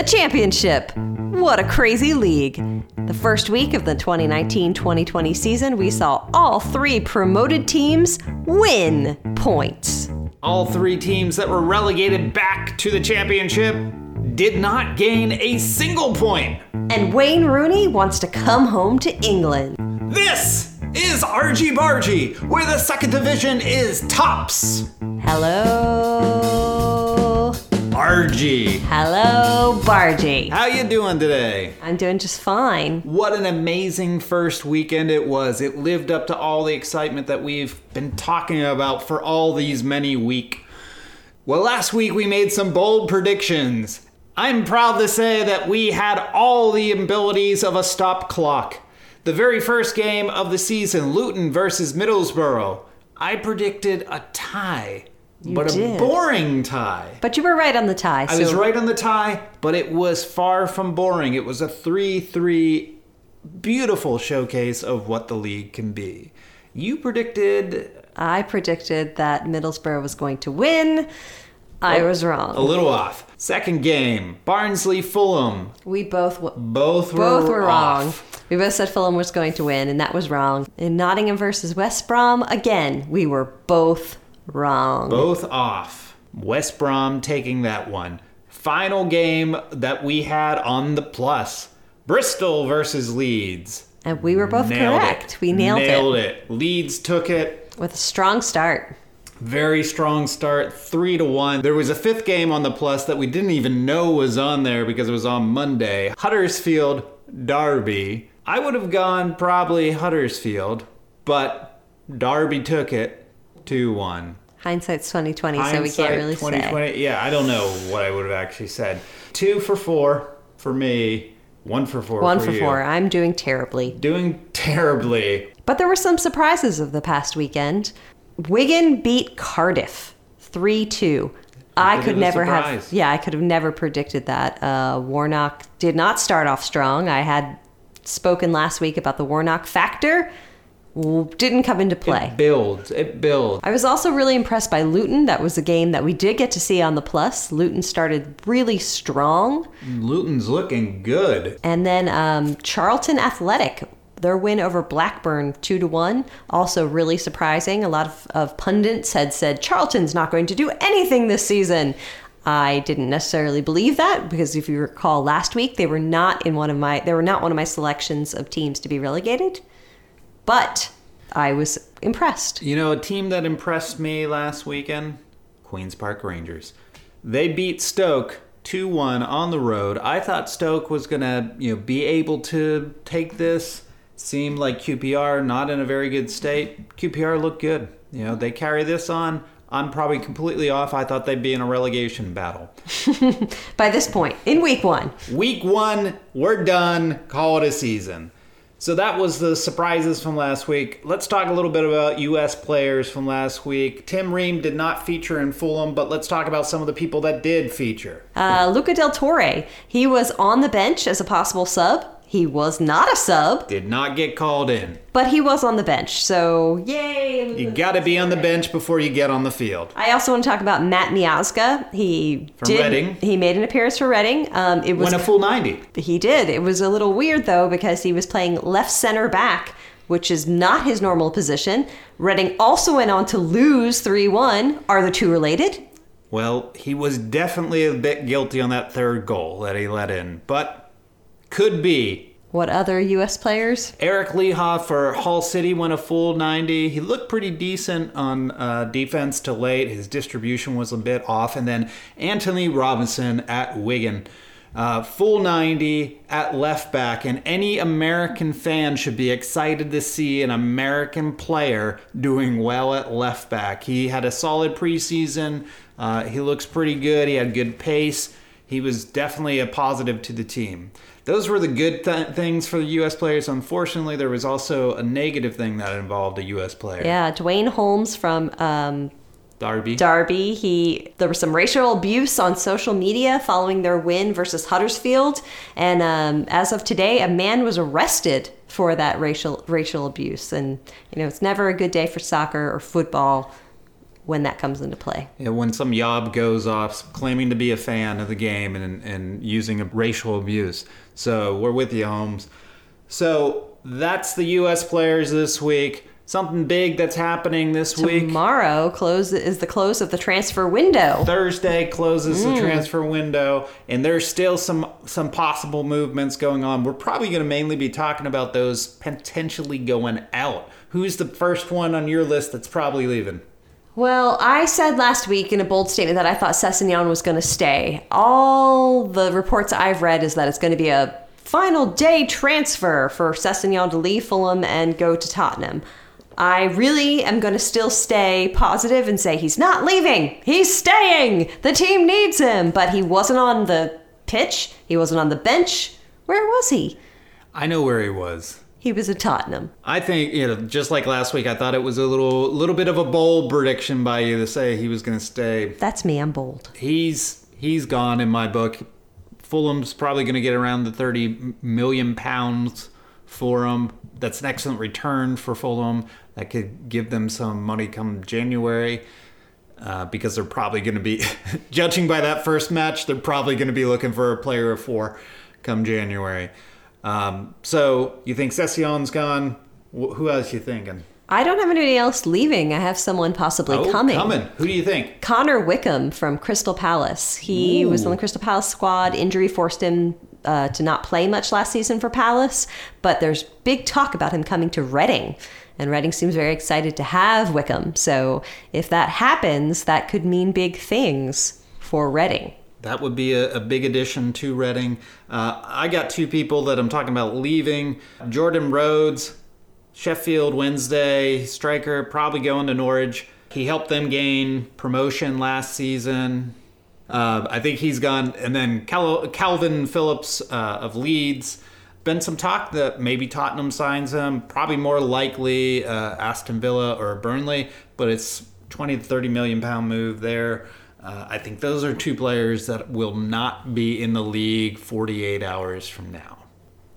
The championship! What a crazy league! The first week of the 2019 2020 season, we saw all three promoted teams win points. All three teams that were relegated back to the championship did not gain a single point. And Wayne Rooney wants to come home to England. This is RG Bargy, where the second division is tops. Hello. RG. Hello, Bargy. How you doing today? I'm doing just fine. What an amazing first weekend it was. It lived up to all the excitement that we've been talking about for all these many weeks. Well, last week we made some bold predictions. I'm proud to say that we had all the abilities of a stop clock. The very first game of the season, Luton versus Middlesbrough, I predicted a tie, but did. a boring tie. But you were right on the tie. I was right on the tie, but it was far from boring. It was a 3 3 beautiful showcase of what the league can be. You predicted I predicted that Middlesbrough was going to win. I oh, was wrong. a little off. Second game, Barnsley Fulham. We both w- Both were, both were wrong. off. We both said Fulham was going to win, and that was wrong. In Nottingham versus West Brom, again, we were both wrong. Both off. West Brom taking that one. Final game that we had on the plus Bristol versus Leeds. And we were both Nailed correct. it. We nailed, Nailed it. it. Leeds took it. with a strong start. Very strong start, three to one. There was a fifth game on the plus that we didn't even know was on there because it was on Monday. Huddersfield Derby. I would have gone probably Huddersfield, but Derby took it two one. Hindsight's 2020, so we can't really say. 2020 Yeah, I don't know what I would have actually said. Two for four for me. One for four. One for, for four. I'm doing terribly. Doing terribly. But there were some surprises of the past weekend. Wigan beat Cardiff 3 2. I could never have, yeah, I could have never predicted that. Uh, Warnock did not start off strong. I had spoken last week about the Warnock factor, didn't come into play. It builds. It builds. I was also really impressed by Luton. That was a game that we did get to see on the plus. Luton started really strong. Luton's looking good. And then um, Charlton Athletic, their win over Blackburn, two to one, also really surprising. A lot of, of pundits had said Charlton's not going to do anything this season. I didn't necessarily believe that because if you recall last week, they were not in one of my they were not one of my selections of teams to be relegated. But I was impressed. You know, a team that impressed me last weekend? Queen's Park Rangers. They beat Stoke 2-1 on the road. I thought Stoke was going to, you know, be able to take this. Seemed like QPR not in a very good state. QPR looked good. You know, they carry this on. I'm probably completely off. I thought they'd be in a relegation battle. By this point, in week one, Week one, we're done. Call it a season. So that was the surprises from last week. Let's talk a little bit about U.S. players from last week. Tim Ream did not feature in Fulham, but let's talk about some of the people that did feature. uh, Luca Del Torre, he was on the bench as a possible sub. He was not a sub, Did not get called in. but he was on the bench. So, yay. You got to be on the bench before you get on the field. I also want to talk about Matt Miazga. He From did. Reading. He made an appearance for Reading. Um, it was Went a full 90. he did. It was a little weird though because he was playing left center back, which is not his normal position. Reading also went on to lose three one. Are the two related? Well, he was definitely a bit guilty on that third goal that he let in, but could be. What other U.S. players? Eric Lichaj for Hull City went a full 90. He looked pretty decent on uh, defense to late. His distribution was a bit off. And then Antonee Robinson at Wigan. Uh, full 90 at left back. And any American fan should be excited to see an American player doing well at left back. He had a solid preseason. Uh, he looks pretty good. He had good pace. He was definitely a positive to the team. Those were the good th- things for the U.S. players. Unfortunately, there was also a negative thing that involved a U.S. player. Yeah, Duane Holmes from um, Darby. Derby. He there was some racial abuse on social media following their win versus Huddersfield, and um, as of today, a man was arrested for that racial racial abuse. And you know, it's never a good day for soccer or football when that comes into play. Yeah, when some yob goes off claiming to be a fan of the game and, and using a racial abuse. So we're with you, Holmes. So that's the U.S. players this week. Something big that's happening this week. Tomorrow close is the close of the transfer window. Thursday closes the hmm. transfer window, and there's still some some possible movements going on. We're probably going to mainly be talking about those potentially going out. Who's the first one on your list that's probably leaving? Well, I said last week in a bold statement that I thought Sessegnon was going to stay. All the reports I've read is that it's going to be a final day transfer for Sessegnon to leave Fulham and go to Tottenham. I really am going to still stay positive and say he's not leaving. He's staying. The team needs him. But he wasn't on the pitch. He wasn't on the bench. Where was he? I know where he was. He was a Tottenham. I think you know, just like last week, I thought it was a little little bit of a bold prediction by you to say he was going to stay. That's me. I'm bold. He's he's gone in my book. Fulham's probably going to get around the 30 million pounds for him. That's an excellent return for Fulham. That could give them some money come January. Uh, because they're probably going to be, judging by that first match, they're probably going to be looking for a player of four come January. Um, so you think Session's gone? Wh- Who else you thinking? I don't have anybody else leaving. I have someone possibly Oh, coming. Coming. Who do you think? Connor Wickham from Crystal Palace. He was on the Crystal Palace squad. Injury forced him uh, to not play much last season for Palace, but there's big talk about him coming to Reading. And Reading seems very excited to have Wickham. So if that happens, that could mean big things for Reading. That would be a, a big addition to Reading. Uh, I got two people that I'm talking about leaving. Jordan Rhodes, Sheffield Wednesday striker, probably going to Norwich. He helped them gain promotion last season. Uh, I think he's gone. And then Cal- Kalvin Phillips uh, of Leeds. Been some talk that maybe Tottenham signs him. Probably more likely uh, Aston Villa or Burnley, but it's 20 to 30 million pound move there. Uh, I think those are two players that will not be in the league 48 hours from now.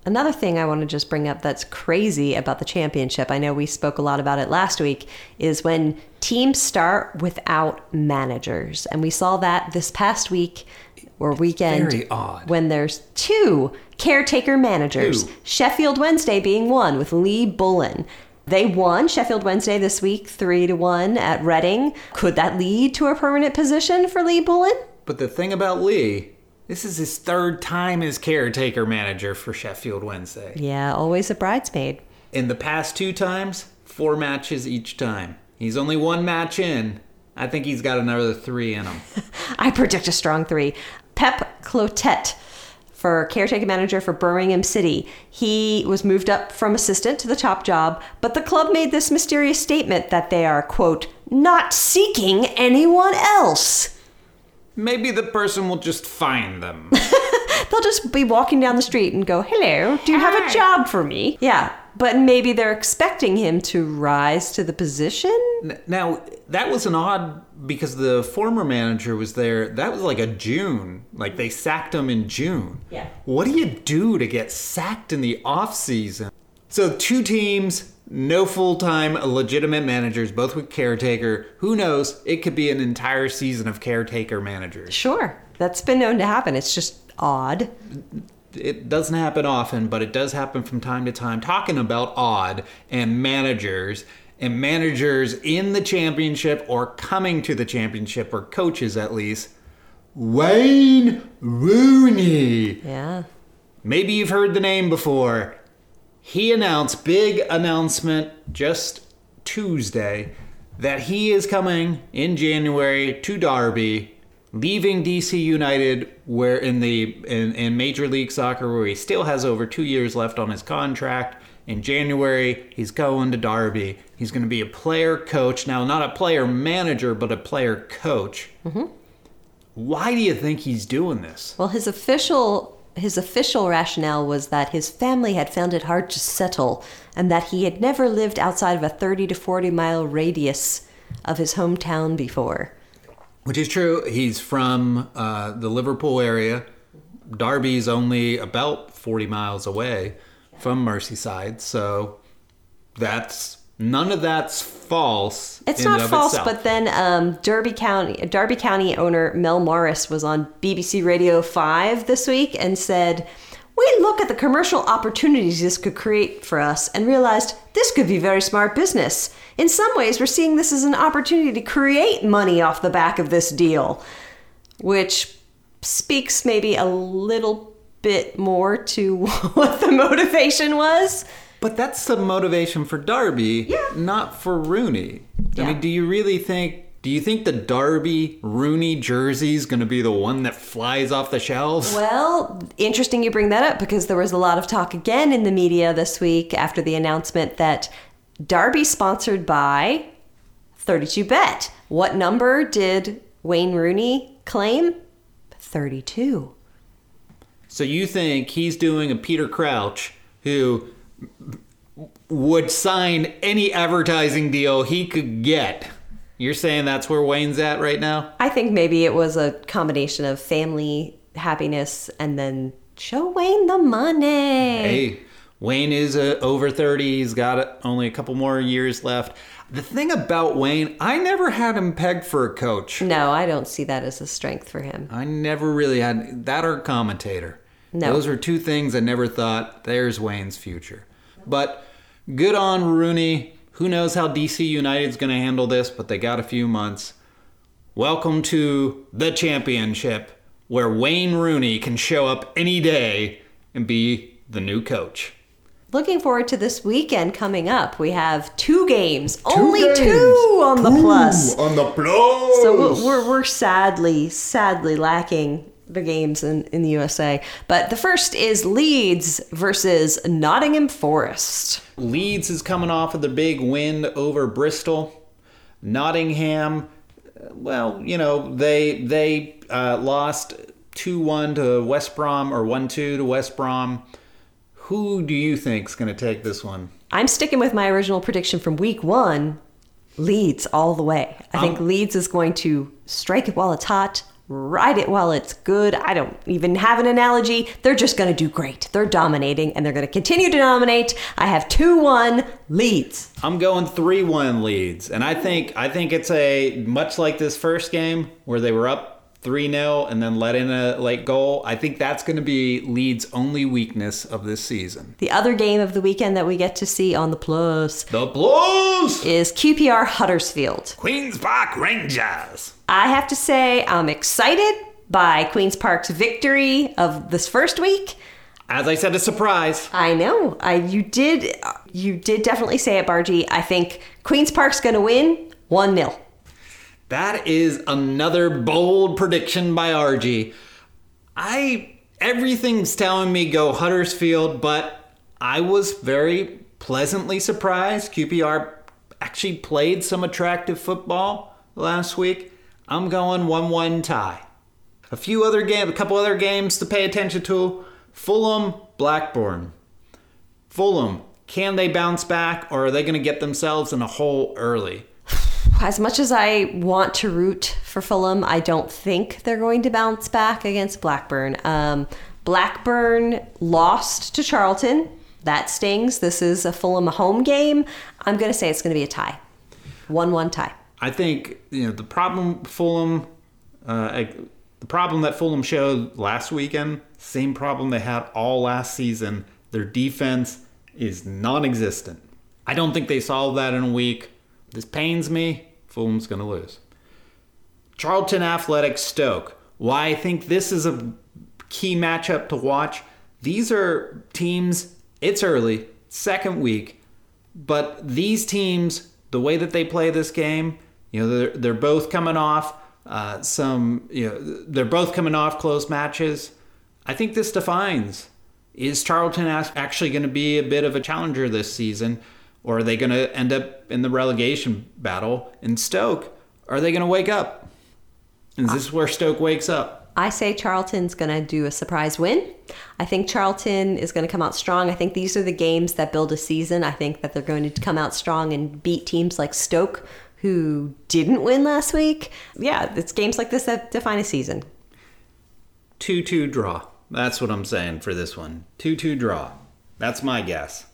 Another thing I want to just bring up that's crazy about the championship, I know we spoke a lot about it last week, is when teams start without managers. And we saw that this past week or weekend Very odd. when there's two caretaker managers, Two. Sheffield Wednesday being one with Lee Bullen. They won Sheffield Wednesday this week 3 to 1 at Reading. Could that lead to a permanent position for Lee Bullen? But the thing about Lee, this is his third time as caretaker manager for Sheffield Wednesday. Yeah, always a bridesmaid. In the past two times, four matches each time. He's only one match in. I think he's got another three in him. I predict a strong three. Pep Clotet for caretaker manager for Birmingham City. He was moved up from assistant to the top job, but the club made this mysterious statement that they are, quote, not seeking anyone else. Maybe the person will just find them. They'll just be walking down the street and go, hello, do you have a job for me? Yeah, but maybe they're expecting him to rise to the position? Now, that was an odd because the former manager was there. That was like a June. Like they sacked him in June. Yeah. What do you do to get sacked in the off season? So two teams, no full-time legitimate managers, both with caretaker. Who knows? It could be an entire season of caretaker managers. Sure, that's been known to happen. It's just odd. It doesn't happen often, but it does happen from time to time. Talking about odd and managers and managers in the championship or coming to the championship or coaches at least. Wayne Rooney. Yeah. Maybe you've heard the name before. He announced big announcement just Tuesday that he is coming in January to Derby, leaving DC United where in the in, in Major League Soccer where he still has over 2 years left on his contract. In January, he's going to Derby. He's going to be a player coach. Now, not a player manager, but a player coach. Mm-hmm. Why do you think he's doing this? Well, his official his official rationale was that his family had found it hard to settle and that he had never lived outside of a 30 to 40 mile radius of his hometown before. Which is true. He's from uh, the Liverpool area. Derby's only about 40 miles away from Merseyside, so that's none of that's false. It's not false, itself. but then um, Derby County Derby County owner Mel Morris was on BBC Radio 5 this week and said, "We look at the commercial opportunities this could create for us and realized this could be very smart business. In some ways, we're seeing this as an opportunity to create money off the back of this deal." Which speaks maybe a little bit more to what the motivation was. But that's the motivation for Derby, Yeah. not for Rooney. I Yeah. mean, do you really think? Do you think the Derby Rooney jersey is going to be the one that flies off the shelves? Well, interesting you bring that up because there was a lot of talk again in the media this week after the announcement that Derby sponsored by 32Bet. What number did Wayne Rooney claim? 32. So you think he's doing a Peter Crouch who would sign any advertising deal he could get? You're saying that's where Wayne's at right now? I think maybe it was a combination of family happiness and then show Wayne the money. Hey, Wayne is uh, over 30. He's got uh, only a couple more years left. The thing about Wayne, I never had him pegged for a coach. No, I don't see that as a strength for him. I never really had that or commentator. No. Those are two things I never thought there's Wayne's future. But good on Rooney. Who knows how DC United's going to handle this, but they got a few months. Welcome to the championship where Wayne Rooney can show up any day and be the new coach. Looking forward to this weekend coming up. We have two games, only two games. on the plus. On the plus. So we're, we're sadly, sadly lacking the games in, in the USA. But the first is Leeds versus Nottingham Forest. Leeds is coming off of the big win over Bristol. Nottingham, well, you know, they they uh, lost 2-1 to West Brom or 1-2 to West Brom. Who do you think's going to take this one? I'm sticking with my original prediction from week one Leeds all the way. I think Um, Leeds is going to strike it while it's hot, ride it while it's good. I don't even have an analogy. They're just going to do great. They're dominating and they're going to continue to dominate. I have 2 1 Leeds. I'm going 3-1 Leeds. And I think I think it's a much like this first game where they were up 3-0 and then let in a late goal. I think that's going to be Leeds' only weakness of this season. The other game of the weekend that we get to see on the plus The Blues! is QPR Huddersfield. Queens Park Rangers. I have to say, I'm excited by Queen's Park's victory of this first week. As I said, a surprise. I know. I you did you did definitely say it, Bargy. I think Queen's Park's going to win 1-0. That is another bold prediction by RG. I everything's telling me go Huddersfield, but I was very pleasantly surprised. QPR actually played some attractive football last week. I'm going 1-1 tie. A few other game, a couple other games to pay attention to. Fulham, Blackburn. Fulham, can they bounce back or are they going to get themselves in a hole early? As much as I want to root for Fulham, I don't think they're going to bounce back against Blackburn. Um, Blackburn lost to Charlton. That stings. This is a Fulham home game. I'm going to say it's going to be a tie. 1-1 tie. I think you know the problem Fulham, uh, the problem that Fulham showed last weekend, same problem they had all last season. Their defense is non-existent. I don't think they solved that in a week. This pains me. Fulham's going to lose. Charlton Athletic Stoke. Why I think this is a key matchup to watch. These are teams, it's early, second week, but these teams, the way that they play this game, you know, they're, they're both coming off uh, some, you know, they're both coming off close matches. I think this defines is Charlton actually going to be a bit of a challenger this season, or are they going to end up in the relegation battle? In Stoke, are they going to wake up? Is this where Stoke wakes up? I say Charlton's going to do a surprise win. I think Charlton is going to come out strong. I think these are the games that build a season. I think that they're going to come out strong and beat teams like Stoke, who didn't win last week. Yeah, it's games like this that define a season. 2 2 draw. That's what I'm saying for this one. 2 2 draw. That's my guess.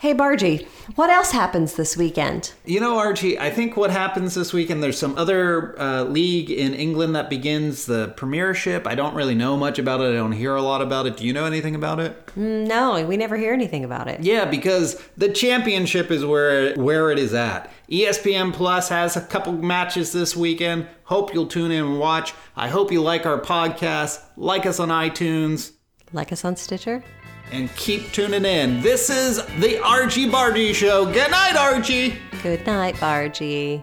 Hey, Bargy, what else happens this weekend? You know, Archie, I think what happens this weekend, there's some other uh, league in England that begins the Premiership. I don't really know much about it. I don't hear a lot about it. Do you know anything about it? Mm, no, we never hear anything about it. Yeah, because the championship is where where it is at. ESPN Plus has a couple matches this weekend. Hope you'll tune in and watch. I hope you like our podcast. Like us on iTunes. Like us on Stitcher? And keep tuning in. This is the Archie Bargy Show. Good night, Archie. Good night, Bargy.